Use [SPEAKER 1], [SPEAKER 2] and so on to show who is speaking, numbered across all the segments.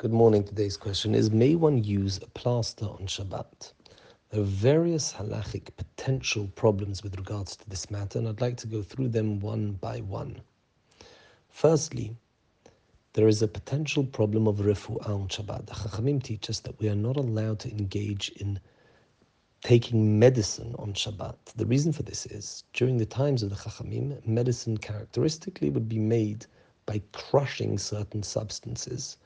[SPEAKER 1] Good morning. Today's question is May one use a plaster on Shabbat? There are various halachic potential problems with regards to this matter, and I'd like to go through them one by one. Firstly, there is a potential problem of refu'ah on Shabbat. The Chachamim teach us that we are not allowed to engage in taking medicine on Shabbat. The reason for this is during the times of the Chachamim, medicine characteristically would be made by crushing certain substances.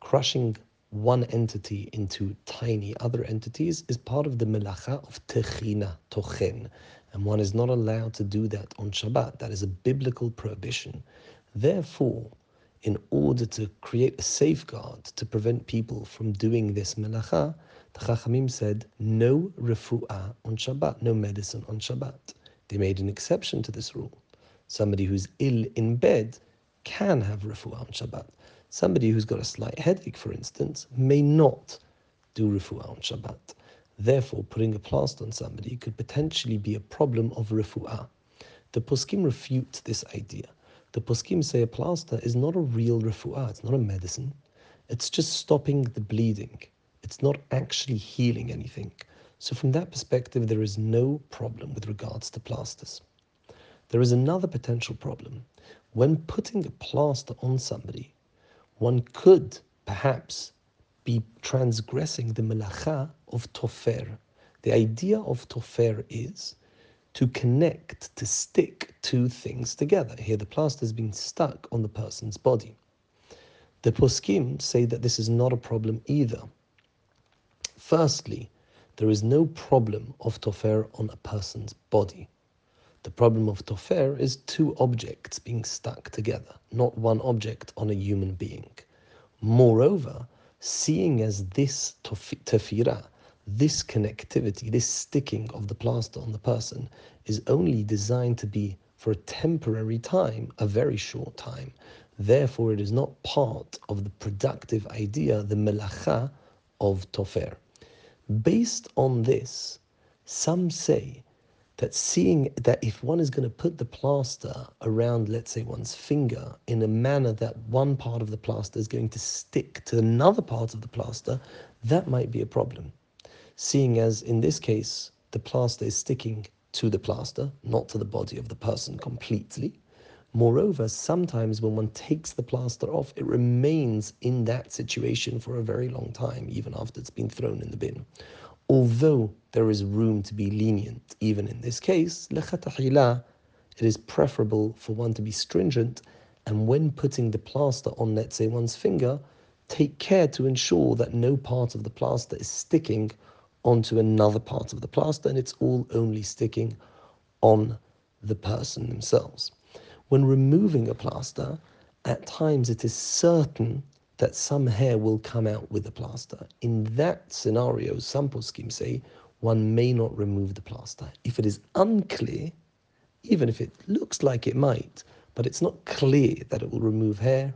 [SPEAKER 1] Crushing one entity into tiny other entities is part of the melacha of techina, tochen, and one is not allowed to do that on Shabbat. That is a biblical prohibition. Therefore, in order to create a safeguard to prevent people from doing this melacha, the Chachamim said no refu'ah on Shabbat, no medicine on Shabbat. They made an exception to this rule. Somebody who's ill in bed can have refuah on Shabbat. Somebody who's got a slight headache, for instance, may not do refuah on Shabbat. Therefore, putting a plaster on somebody could potentially be a problem of refuah. The poskim refute this idea. The poskim say a plaster is not a real refuah, it's not a medicine. It's just stopping the bleeding. It's not actually healing anything. So, from that perspective, there is no problem with regards to plasters. There is another potential problem. When putting a plaster on somebody, one could perhaps be transgressing the melacha of tofer. The idea of tofer is to connect, to stick two things together. Here, the plaster has been stuck on the person's body. The poskim say that this is not a problem either. Firstly, there is no problem of tofer on a person's body. The problem of tofer is two objects being stuck together, not one object on a human being. Moreover, seeing as this tefira, this connectivity, this sticking of the plaster on the person is only designed to be for a temporary time, a very short time. Therefore, it is not part of the productive idea, the melacha of tofer. Based on this, some say that seeing that if one is going to put the plaster around, let's say, one's finger in a manner that one part of the plaster is going to stick to another part of the plaster, that might be a problem. Seeing as in this case, the plaster is sticking to the plaster, not to the body of the person completely. Moreover, sometimes when one takes the plaster off, it remains in that situation for a very long time, even after it's been thrown in the bin although there is room to be lenient, even in this case, it is preferable for one to be stringent and when putting the plaster on, let's say, one's finger, take care to ensure that no part of the plaster is sticking onto another part of the plaster and it's all only sticking on the person themselves. When removing a plaster, at times it is certain that some hair will come out with the plaster. In that scenario, some poskim say one may not remove the plaster. If it is unclear, even if it looks like it might, but it's not clear that it will remove hair,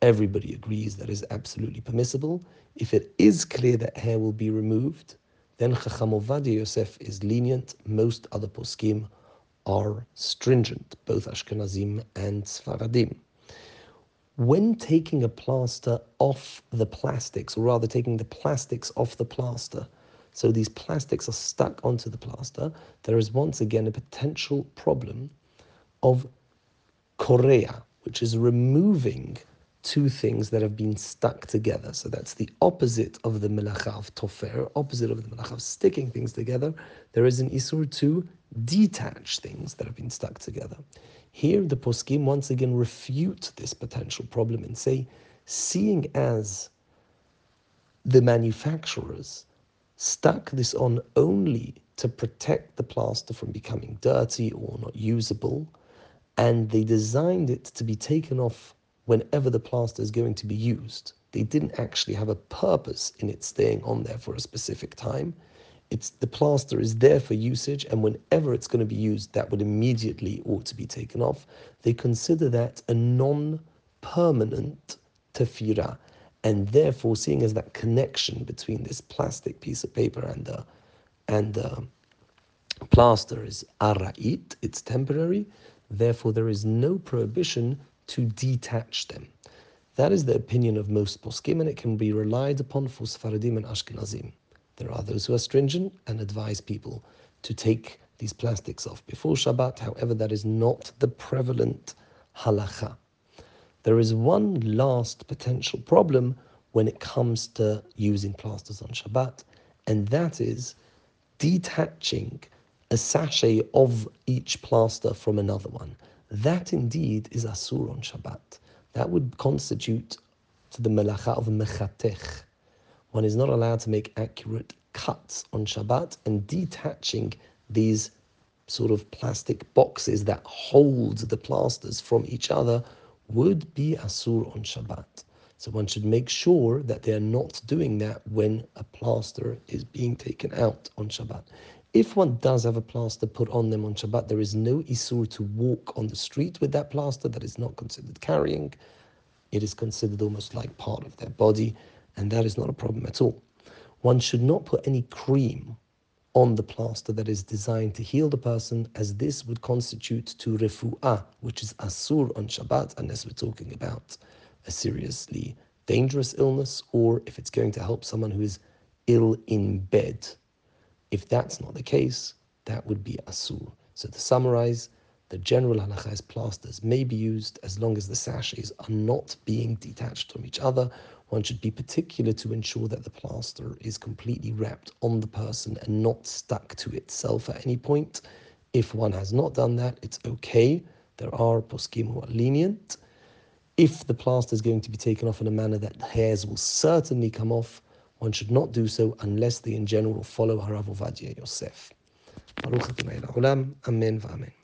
[SPEAKER 1] everybody agrees that is absolutely permissible. If it is clear that hair will be removed, then Chacham Ovadia Yosef is lenient. Most other poskim are stringent, both Ashkenazim and Sfaradim when taking a plaster off the plastics, or rather taking the plastics off the plaster, so these plastics are stuck onto the plaster, there is once again a potential problem of korea, which is removing two things that have been stuck together. So that's the opposite of the melacha of tofer, opposite of the melacha of sticking things together. There is an isur to detach things that have been stuck together. Here, the poskim once again refute this potential problem and say, seeing as the manufacturers stuck this on only to protect the plaster from becoming dirty or not usable, and they designed it to be taken off whenever the plaster is going to be used. They didn't actually have a purpose in it staying on there for a specific time it's the plaster is there for usage, and whenever it's going to be used, that would immediately ought to be taken off. They consider that a non-permanent tefira, and therefore, seeing as that connection between this plastic piece of paper and the and the plaster is ara'it, it's temporary. Therefore, there is no prohibition to detach them. That is the opinion of most poskim, and it can be relied upon for Sfaradim and Ashkenazim. There are those who are stringent and advise people to take these plastics off before Shabbat. However, that is not the prevalent halacha. There is one last potential problem when it comes to using plasters on Shabbat, and that is detaching a sachet of each plaster from another one. That indeed is asur on Shabbat. That would constitute to the melacha of mechatech. One is not allowed to make accurate cuts on Shabbat, and detaching these sort of plastic boxes that hold the plasters from each other would be asur on Shabbat. So one should make sure that they are not doing that when a plaster is being taken out on Shabbat. If one does have a plaster put on them on Shabbat, there is no isur to walk on the street with that plaster. That is not considered carrying. It is considered almost like part of their body, and that is not a problem at all. One should not put any cream on the plaster that is designed to heal the person, as this would constitute to refu'ah, which is asur on Shabbat, unless we're talking about a seriously dangerous illness, or if it's going to help someone who is ill in bed. If that's not the case, that would be asur. So to summarize, the general halacha is plasters may be used as long as the sachets are not being detached from each other one should be particular to ensure that the plaster is completely wrapped on the person and not stuck to itself at any point. If one has not done that, it's okay. There are poskim who are lenient. If the plaster is going to be taken off in a manner that the hairs will certainly come off, one should not do so unless they in general follow Harav Ovadia Yosef. Baruch Amen v'amen.